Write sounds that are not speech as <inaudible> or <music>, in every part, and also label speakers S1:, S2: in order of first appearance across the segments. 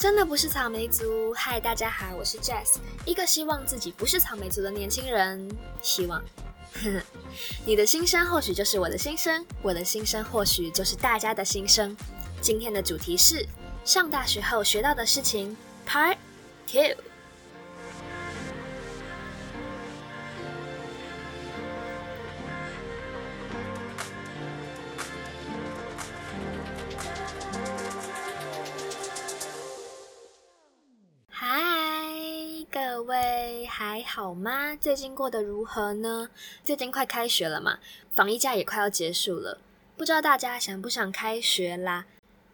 S1: 真的不是草莓族。嗨，大家好，我是 Jess，一个希望自己不是草莓族的年轻人。希望，<laughs> 你的心声或许就是我的心声，我的心声或许就是大家的心声。今天的主题是上大学后学到的事情，Part Two。各位还好吗？最近过得如何呢？最近快开学了嘛，防疫假也快要结束了，不知道大家想不想开学啦？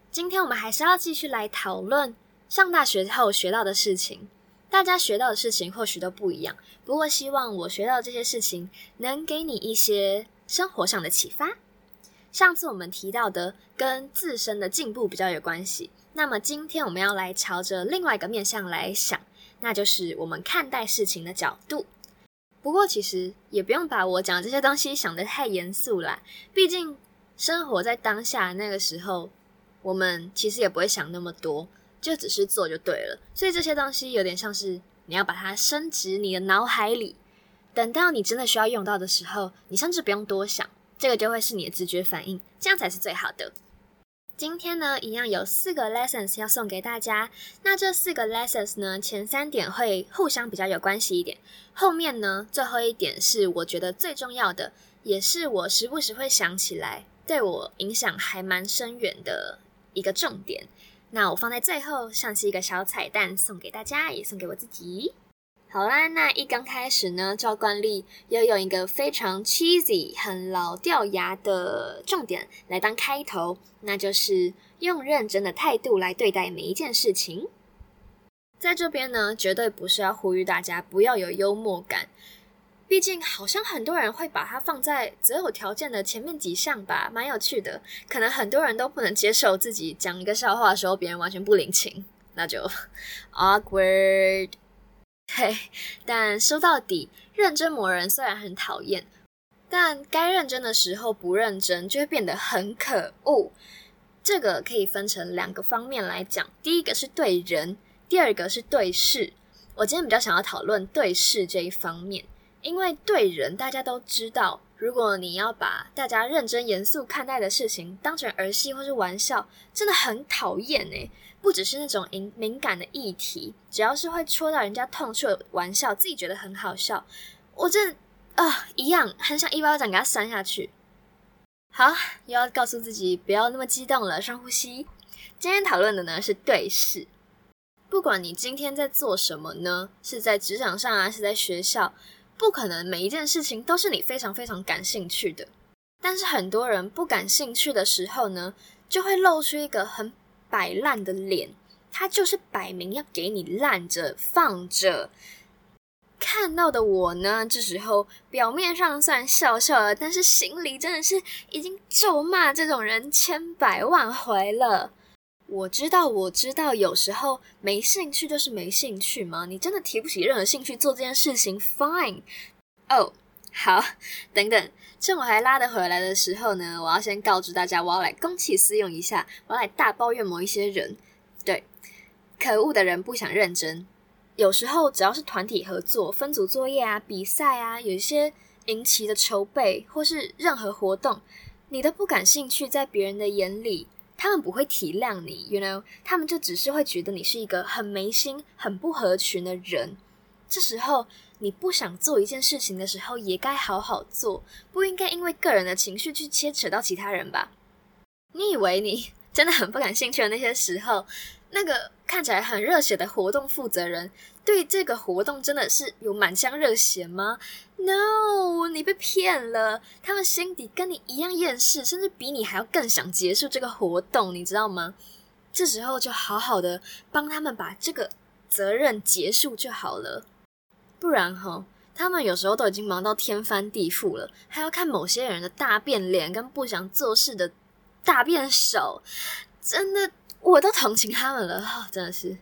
S1: 今天我们还是要继续来讨论上大学后学到的事情。大家学到的事情或许都不一样，不过希望我学到这些事情能给你一些生活上的启发。上次我们提到的跟自身的进步比较有关系，那么今天我们要来朝着另外一个面向来想。那就是我们看待事情的角度。不过，其实也不用把我讲的这些东西想得太严肃啦。毕竟，生活在当下那个时候，我们其实也不会想那么多，就只是做就对了。所以这些东西有点像是你要把它深植你的脑海里，等到你真的需要用到的时候，你甚至不用多想，这个就会是你的直觉反应，这样才是最好的。今天呢，一样有四个 lessons 要送给大家。那这四个 lessons 呢，前三点会互相比较有关系一点，后面呢，最后一点是我觉得最重要的，也是我时不时会想起来，对我影响还蛮深远的一个重点。那我放在最后，像是一个小彩蛋送给大家，也送给我自己。好啦，那一刚开始呢，照惯例要用一个非常 cheesy、很老掉牙的重点来当开头，那就是用认真的态度来对待每一件事情。在这边呢，绝对不是要呼吁大家不要有幽默感，毕竟好像很多人会把它放在择偶条件的前面几项吧，蛮有趣的。可能很多人都不能接受自己讲一个笑话的时候，别人完全不领情，那就 awkward。对，但说到底，认真磨人虽然很讨厌，但该认真的时候不认真，就会变得很可恶。这个可以分成两个方面来讲，第一个是对人，第二个是对事。我今天比较想要讨论对事这一方面，因为对人大家都知道，如果你要把大家认真严肃看待的事情当成儿戏或是玩笑，真的很讨厌诶。不只是那种敏敏感的议题，只要是会戳到人家痛处的玩笑，自己觉得很好笑，我真啊、一样很想一巴掌给他扇下去。好，又要告诉自己不要那么激动了，深呼吸。今天讨论的呢是对事，不管你今天在做什么呢，是在职场上啊，是在学校，不可能每一件事情都是你非常非常感兴趣的。但是很多人不感兴趣的时候呢，就会露出一个很。摆烂的脸，他就是摆明要给你烂着放着。看到的我呢，这时候表面上虽然笑笑了，但是心里真的是已经咒骂这种人千百万回了。我知道，我知道，有时候没兴趣就是没兴趣嘛。你真的提不起任何兴趣做这件事情，fine。哦，好，等等。趁我还拉得回来的时候呢，我要先告知大家，我要来公器私用一下，我要来大抱怨某一些人。对，可恶的人不想认真。有时候只要是团体合作、分组作业啊、比赛啊，有一些营旗的筹备或是任何活动，你都不感兴趣，在别人的眼里，他们不会体谅你，you know，他们就只是会觉得你是一个很没心、很不合群的人。这时候。你不想做一件事情的时候，也该好好做，不应该因为个人的情绪去牵扯到其他人吧？你以为你 <laughs> 真的很不感兴趣的那些时候，那个看起来很热血的活动负责人，对这个活动真的是有满腔热血吗？No，你被骗了，他们心底跟你一样厌世，甚至比你还要更想结束这个活动，你知道吗？这时候就好好的帮他们把这个责任结束就好了。不然哈，他们有时候都已经忙到天翻地覆了，还要看某些人的大变脸跟不想做事的大变手，真的我都同情他们了，真的是。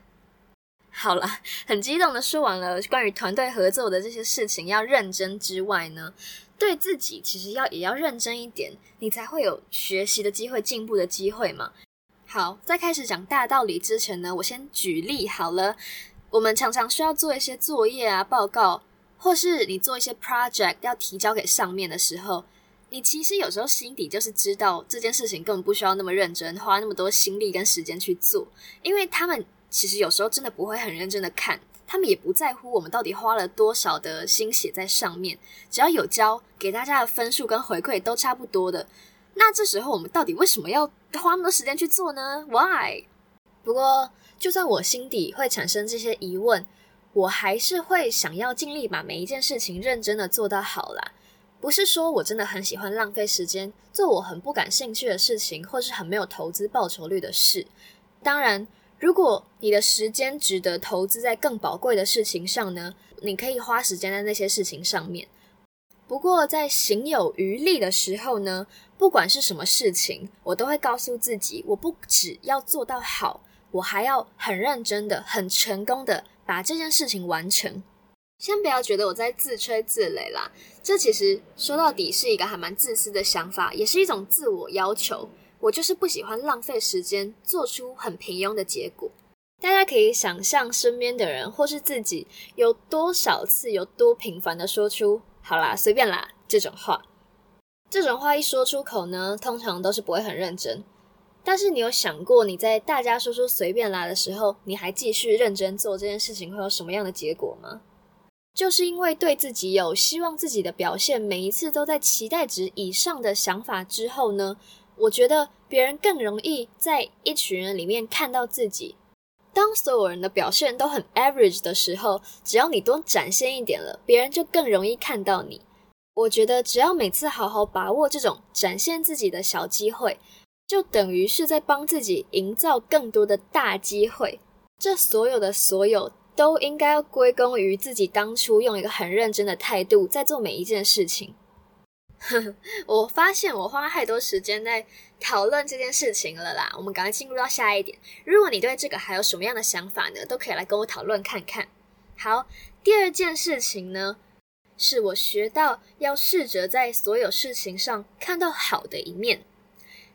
S1: 好了，很激动的说完了关于团队合作的这些事情要认真之外呢，对自己其实要也要认真一点，你才会有学习的机会、进步的机会嘛。好，在开始讲大道理之前呢，我先举例好了。我们常常需要做一些作业啊、报告，或是你做一些 project 要提交给上面的时候，你其实有时候心底就是知道这件事情根本不需要那么认真，花那么多心力跟时间去做，因为他们其实有时候真的不会很认真的看，他们也不在乎我们到底花了多少的心血在上面，只要有交，给大家的分数跟回馈都差不多的。那这时候我们到底为什么要花那么多时间去做呢？Why？不过，就算我心底会产生这些疑问，我还是会想要尽力把每一件事情认真的做到好啦。不是说我真的很喜欢浪费时间做我很不感兴趣的事情，或是很没有投资报酬率的事。当然，如果你的时间值得投资在更宝贵的事情上呢，你可以花时间在那些事情上面。不过，在行有余力的时候呢，不管是什么事情，我都会告诉自己，我不只要做到好。我还要很认真的、很成功的把这件事情完成。先不要觉得我在自吹自擂啦，这其实说到底是一个还蛮自私的想法，也是一种自我要求。我就是不喜欢浪费时间，做出很平庸的结果。大家可以想象身边的人或是自己有多少次、有多频繁的说出“好啦，随便啦”这种话。这种话一说出口呢，通常都是不会很认真。但是你有想过，你在大家说出随便啦的时候，你还继续认真做这件事情，会有什么样的结果吗？就是因为对自己有希望自己的表现每一次都在期待值以上的想法之后呢，我觉得别人更容易在一群人里面看到自己。当所有人的表现都很 average 的时候，只要你多展现一点了，别人就更容易看到你。我觉得只要每次好好把握这种展现自己的小机会。就等于是在帮自己营造更多的大机会，这所有的所有都应该要归功于自己当初用一个很认真的态度在做每一件事情。我发现我花太多时间在讨论这件事情了啦，我们赶快进入到下一点。如果你对这个还有什么样的想法呢，都可以来跟我讨论看看。好，第二件事情呢，是我学到要试着在所有事情上看到好的一面。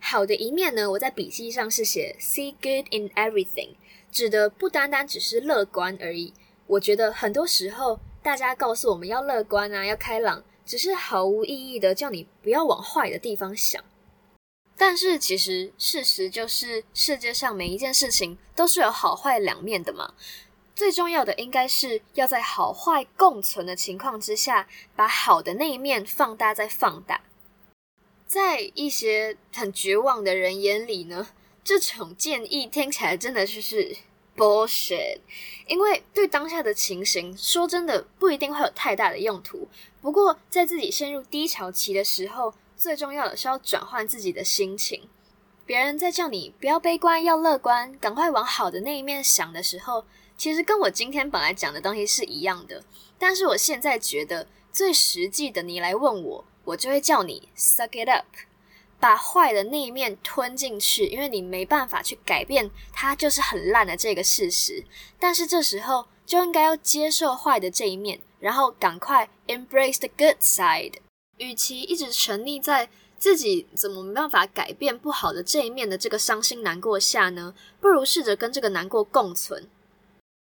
S1: 好的一面呢，我在笔记上是写 “see good in everything”，指的不单单只是乐观而已。我觉得很多时候，大家告诉我们要乐观啊，要开朗，只是毫无意义的叫你不要往坏的地方想。但是其实事实就是，世界上每一件事情都是有好坏两面的嘛。最重要的应该是要在好坏共存的情况之下，把好的那一面放大再放大。在一些很绝望的人眼里呢，这种建议听起来真的就是 bullshit，因为对当下的情形，说真的不一定会有太大的用途。不过，在自己陷入低潮期的时候，最重要的是要转换自己的心情。别人在叫你不要悲观，要乐观，赶快往好的那一面想的时候，其实跟我今天本来讲的东西是一样的。但是我现在觉得最实际的，你来问我。我就会叫你 suck it up，把坏的那一面吞进去，因为你没办法去改变它就是很烂的这个事实。但是这时候就应该要接受坏的这一面，然后赶快 embrace the good side。与其一直沉溺在自己怎么没办法改变不好的这一面的这个伤心难过下呢，不如试着跟这个难过共存。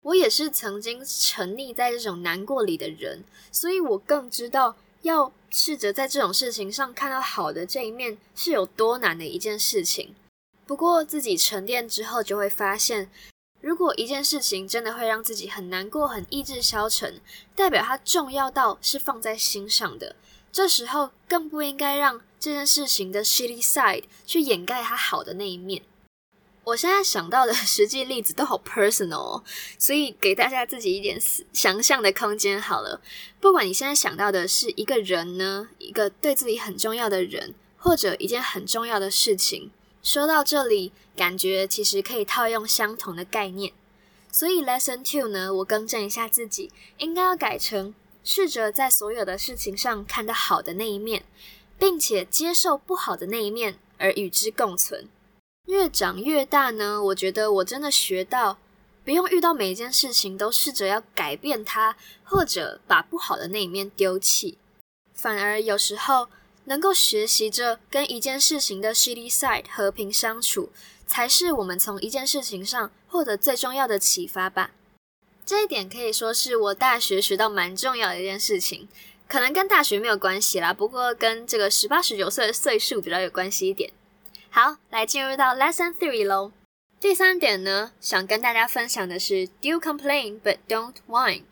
S1: 我也是曾经沉溺在这种难过里的人，所以我更知道。要试着在这种事情上看到好的这一面是有多难的一件事情。不过自己沉淀之后，就会发现，如果一件事情真的会让自己很难过、很意志消沉，代表它重要到是放在心上的。这时候更不应该让这件事情的 shitty side 去掩盖它好的那一面。我现在想到的 <laughs> 实际例子都好 personal，哦所以给大家自己一点想象的空间好了。不管你现在想到的是一个人呢，一个对自己很重要的人，或者一件很重要的事情，说到这里，感觉其实可以套用相同的概念。所以 lesson two 呢，我更正一下自己，应该要改成试着在所有的事情上看到好的那一面，并且接受不好的那一面，而与之共存。越长越大呢，我觉得我真的学到，不用遇到每一件事情都试着要改变它，或者把不好的那一面丢弃。反而有时候，能够学习着跟一件事情的 shitty side 和平相处，才是我们从一件事情上获得最重要的启发吧。这一点可以说是我大学学到蛮重要的一件事情，可能跟大学没有关系啦，不过跟这个十八十九岁的岁数比较有关系一点。好，来进入到 lesson three 喽。第三点呢，想跟大家分享的是 Do complain but don't whine。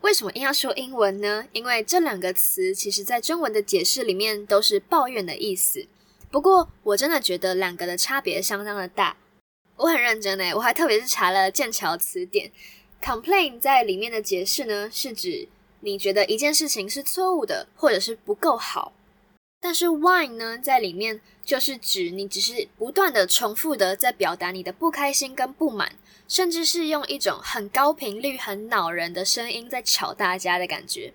S1: 为什么硬要说英文呢？因为这两个词其实在中文的解释里面都是抱怨的意思。不过我真的觉得两个的差别相当的大。我很认真诶，我还特别是查了剑桥词典。Complain 在里面的解释呢，是指你觉得一件事情是错误的，或者是不够好。但是 whine 呢，在里面就是指你只是不断的重复的在表达你的不开心跟不满，甚至是用一种很高频率、很恼人的声音在吵大家的感觉。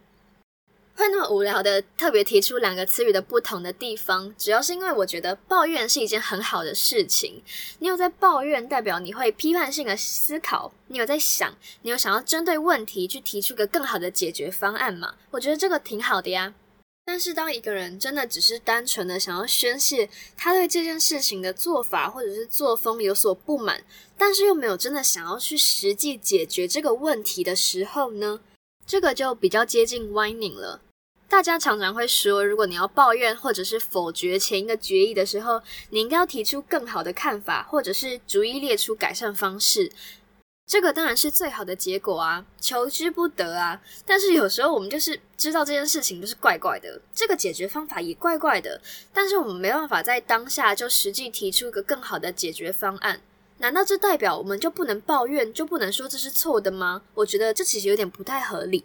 S1: 会那么无聊的特别提出两个词语的不同的地方，主要是因为我觉得抱怨是一件很好的事情。你有在抱怨，代表你会批判性的思考，你有在想，你有想要针对问题去提出个更好的解决方案嘛？我觉得这个挺好的呀。但是，当一个人真的只是单纯的想要宣泄他对这件事情的做法或者是作风有所不满，但是又没有真的想要去实际解决这个问题的时候呢，这个就比较接近 whining 了。大家常常会说，如果你要抱怨或者是否决前一个决议的时候，你应该要提出更好的看法，或者是逐一列出改善方式。这个当然是最好的结果啊，求之不得啊。但是有时候我们就是知道这件事情就是怪怪的，这个解决方法也怪怪的，但是我们没办法在当下就实际提出一个更好的解决方案。难道这代表我们就不能抱怨，就不能说这是错的吗？我觉得这其实有点不太合理。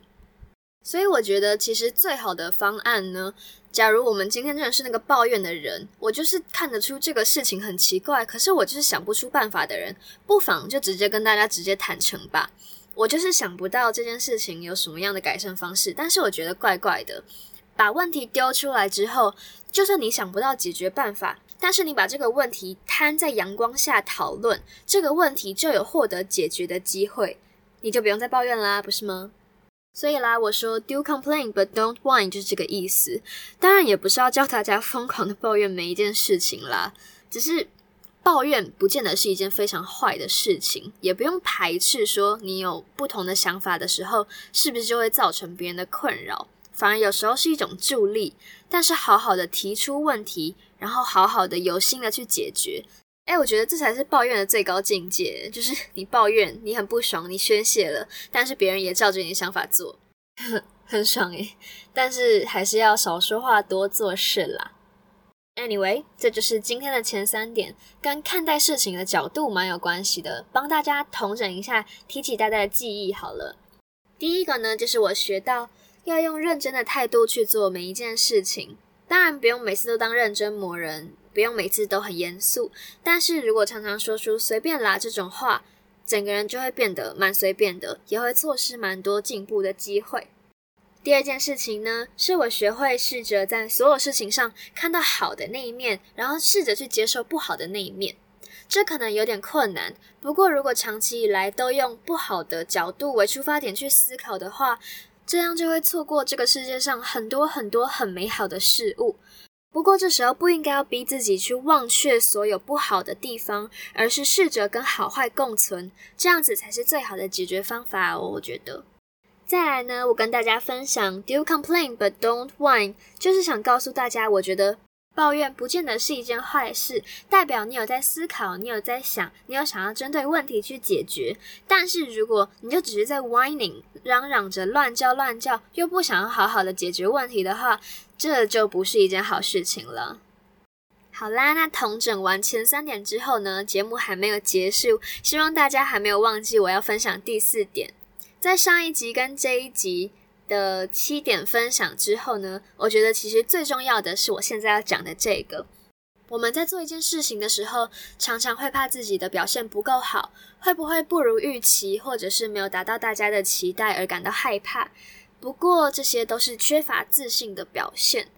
S1: 所以我觉得，其实最好的方案呢，假如我们今天真的是那个抱怨的人，我就是看得出这个事情很奇怪，可是我就是想不出办法的人，不妨就直接跟大家直接坦诚吧。我就是想不到这件事情有什么样的改善方式，但是我觉得怪怪的。把问题丢出来之后，就算你想不到解决办法，但是你把这个问题摊在阳光下讨论，这个问题就有获得解决的机会，你就不用再抱怨啦，不是吗？所以啦，我说 Do complain but don't whine 就是这个意思。当然也不是要教大家疯狂的抱怨每一件事情啦，只是抱怨不见得是一件非常坏的事情，也不用排斥说你有不同的想法的时候，是不是就会造成别人的困扰？反而有时候是一种助力。但是好好的提出问题，然后好好的有心的去解决。哎，我觉得这才是抱怨的最高境界，就是 <laughs> 你抱怨，你很不爽，你宣泄了，但是别人也照着你的想法做，很爽诶。但是还是要少说话，多做事啦。Anyway，这就是今天的前三点，跟看待事情的角度蛮有关系的，帮大家统整一下，提起大家的记忆好了。第一个呢，就是我学到要用认真的态度去做每一件事情，当然不用每次都当认真磨人。不用每次都很严肃，但是如果常常说出随便啦这种话，整个人就会变得蛮随便的，也会错失蛮多进步的机会。第二件事情呢，是我学会试着在所有事情上看到好的那一面，然后试着去接受不好的那一面。这可能有点困难，不过如果长期以来都用不好的角度为出发点去思考的话，这样就会错过这个世界上很多很多很美好的事物。不过这时候不应该要逼自己去忘却所有不好的地方，而是试着跟好坏共存，这样子才是最好的解决方法哦。我觉得。再来呢，我跟大家分享，Do complain but don't whine，就是想告诉大家，我觉得。抱怨不见得是一件坏事，代表你有在思考，你有在想，你有想要针对问题去解决。但是如果你就只是在 whining，嚷嚷着乱叫乱叫，又不想要好好的解决问题的话，这就不是一件好事情了。好啦，那统整完前三点之后呢，节目还没有结束，希望大家还没有忘记我要分享第四点，在上一集跟这一集。的七点分享之后呢，我觉得其实最重要的是我现在要讲的这个。我们在做一件事情的时候，常常会怕自己的表现不够好，会不会不如预期，或者是没有达到大家的期待而感到害怕。不过这些都是缺乏自信的表现。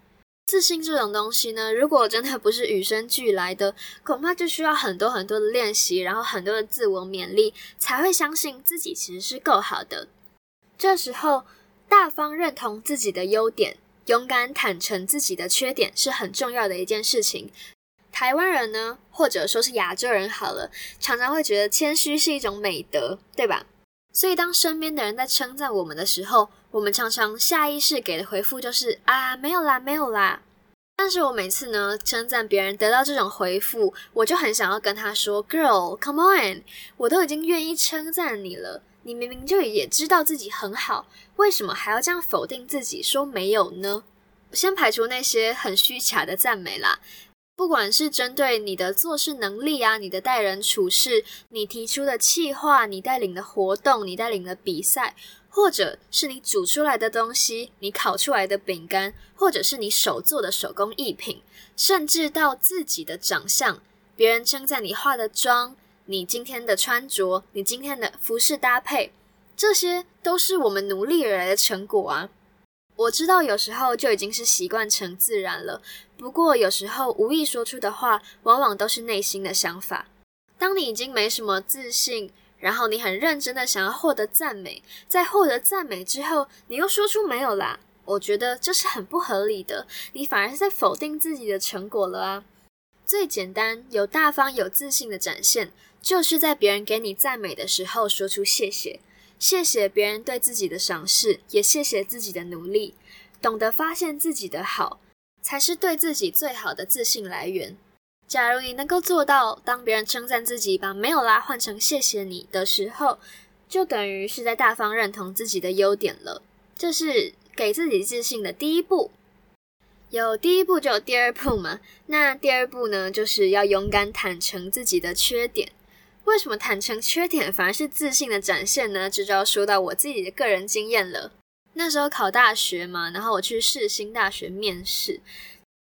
S1: 自信这种东西呢，如果真的不是与生俱来的，恐怕就需要很多很多的练习，然后很多的自我勉励，才会相信自己其实是够好的。这时候。大方认同自己的优点，勇敢坦诚自己的缺点是很重要的一件事情。台湾人呢，或者说是亚洲人好了，常常会觉得谦虚是一种美德，对吧？所以当身边的人在称赞我们的时候，我们常常下意识给的回复就是啊，没有啦，没有啦。但是我每次呢称赞别人得到这种回复，我就很想要跟他说，Girl，come on，我都已经愿意称赞你了，你明明就也知道自己很好，为什么还要这样否定自己说没有呢？先排除那些很虚假的赞美啦。不管是针对你的做事能力啊，你的待人处事，你提出的企划，你带领的活动，你带领的比赛，或者是你煮出来的东西，你烤出来的饼干，或者是你手做的手工艺品，甚至到自己的长相，别人称赞你化的妆，你今天的穿着，你今天的服饰搭配，这些都是我们努力而来的成果啊。我知道有时候就已经是习惯成自然了，不过有时候无意说出的话，往往都是内心的想法。当你已经没什么自信，然后你很认真的想要获得赞美，在获得赞美之后，你又说出没有啦，我觉得这是很不合理的，你反而是在否定自己的成果了啊。最简单、有大方、有自信的展现，就是在别人给你赞美的时候说出谢谢。谢谢别人对自己的赏识，也谢谢自己的努力。懂得发现自己的好，才是对自己最好的自信来源。假如你能够做到，当别人称赞自己把没有啦换成谢谢你的时候，就等于是在大方认同自己的优点了。这是给自己自信的第一步。有第一步就有第二步嘛。那第二步呢，就是要勇敢坦诚自己的缺点。为什么坦诚缺点反而是自信的展现呢？这就要说到我自己的个人经验了。那时候考大学嘛，然后我去世新大学面试。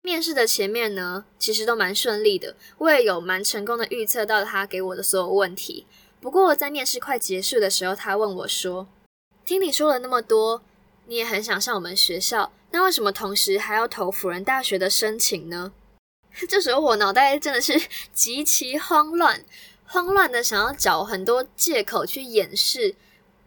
S1: 面试的前面呢，其实都蛮顺利的，我也有蛮成功的预测到他给我的所有问题。不过在面试快结束的时候，他问我说：“听你说了那么多，你也很想上我们学校，那为什么同时还要投辅仁大学的申请呢？” <laughs> 这时候我脑袋真的是极其慌乱。慌乱的想要找很多借口去掩饰，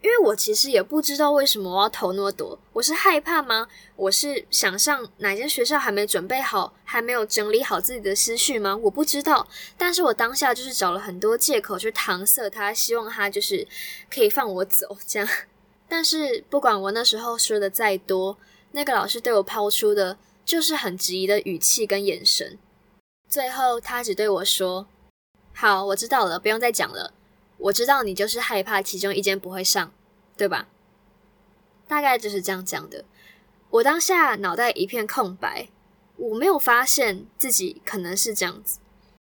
S1: 因为我其实也不知道为什么我要投那么多。我是害怕吗？我是想上哪间学校还没准备好，还没有整理好自己的思绪吗？我不知道。但是我当下就是找了很多借口去搪塞他，希望他就是可以放我走这样。<laughs> 但是不管我那时候说的再多，那个老师对我抛出的就是很质疑的语气跟眼神。最后他只对我说。好，我知道了，不用再讲了。我知道你就是害怕其中一间不会上，对吧？大概就是这样讲的。我当下脑袋一片空白，我没有发现自己可能是这样子，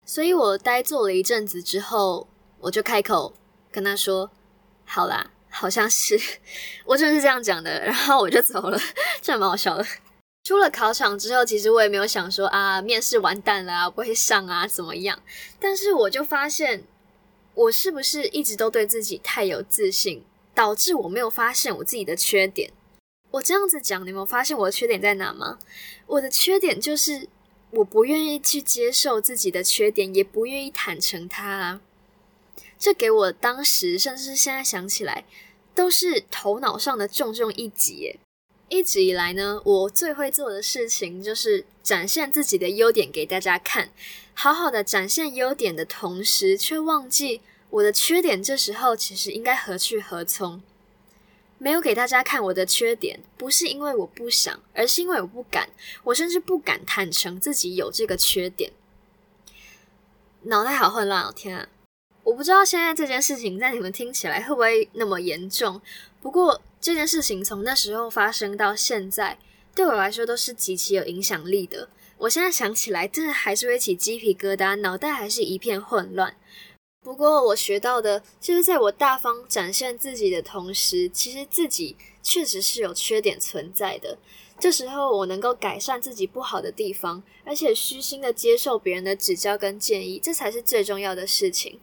S1: 所以我呆坐了一阵子之后，我就开口跟他说：“好啦，好像是，<laughs> 我就是这样讲的。”然后我就走了，<laughs> 这蛮好笑的。出了考场之后，其实我也没有想说啊，面试完蛋了啊，不会上啊，怎么样？但是我就发现，我是不是一直都对自己太有自信，导致我没有发现我自己的缺点？我这样子讲，你有没有发现我的缺点在哪吗？我的缺点就是我不愿意去接受自己的缺点，也不愿意坦诚它啊。这给我当时，甚至是现在想起来，都是头脑上的重重一击。一直以来呢，我最会做的事情就是展现自己的优点给大家看，好好的展现优点的同时，却忘记我的缺点。这时候其实应该何去何从？没有给大家看我的缺点，不是因为我不想，而是因为我不敢。我甚至不敢坦诚自己有这个缺点。脑袋好混乱哦，天啊！我不知道现在这件事情在你们听起来会不会那么严重？不过。这件事情从那时候发生到现在，对我来说都是极其有影响力的。我现在想起来，真的还是会起鸡皮疙瘩，脑袋还是一片混乱。不过我学到的就是，在我大方展现自己的同时，其实自己确实是有缺点存在的。这时候我能够改善自己不好的地方，而且虚心的接受别人的指教跟建议，这才是最重要的事情。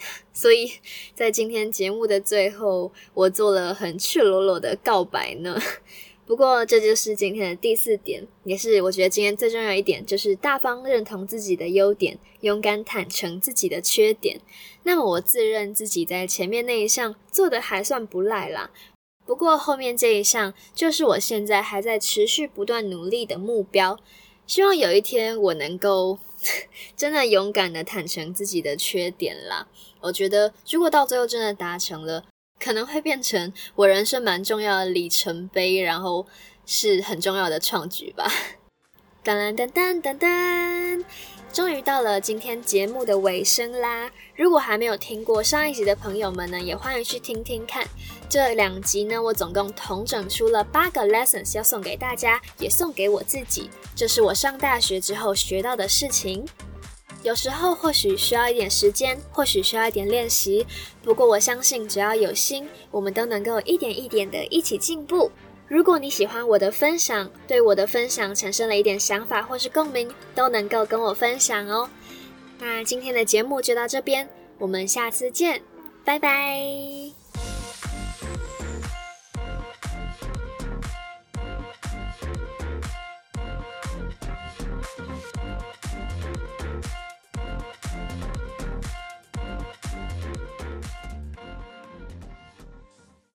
S1: <laughs> 所以在今天节目的最后，我做了很赤裸裸的告白呢。不过这就是今天的第四点，也是我觉得今天最重要一点，就是大方认同自己的优点，勇敢坦诚自己的缺点。那么我自认自己在前面那一项做得还算不赖啦。不过后面这一项就是我现在还在持续不断努力的目标。希望有一天我能够 <laughs> 真的勇敢的坦诚自己的缺点啦。我觉得如果到最后真的达成了，可能会变成我人生蛮重要的里程碑，然后是很重要的创举吧。噔噔噔噔噔。终于到了今天节目的尾声啦！如果还没有听过上一集的朋友们呢，也欢迎去听听看。这两集呢，我总共统整出了八个 lessons 要送给大家，也送给我自己。这是我上大学之后学到的事情。有时候或许需要一点时间，或许需要一点练习。不过我相信，只要有心，我们都能够一点一点的一起进步。如果你喜欢我的分享，对我的分享产生了一点想法或是共鸣，都能够跟我分享哦。那今天的节目就到这边，我们下次见，拜拜。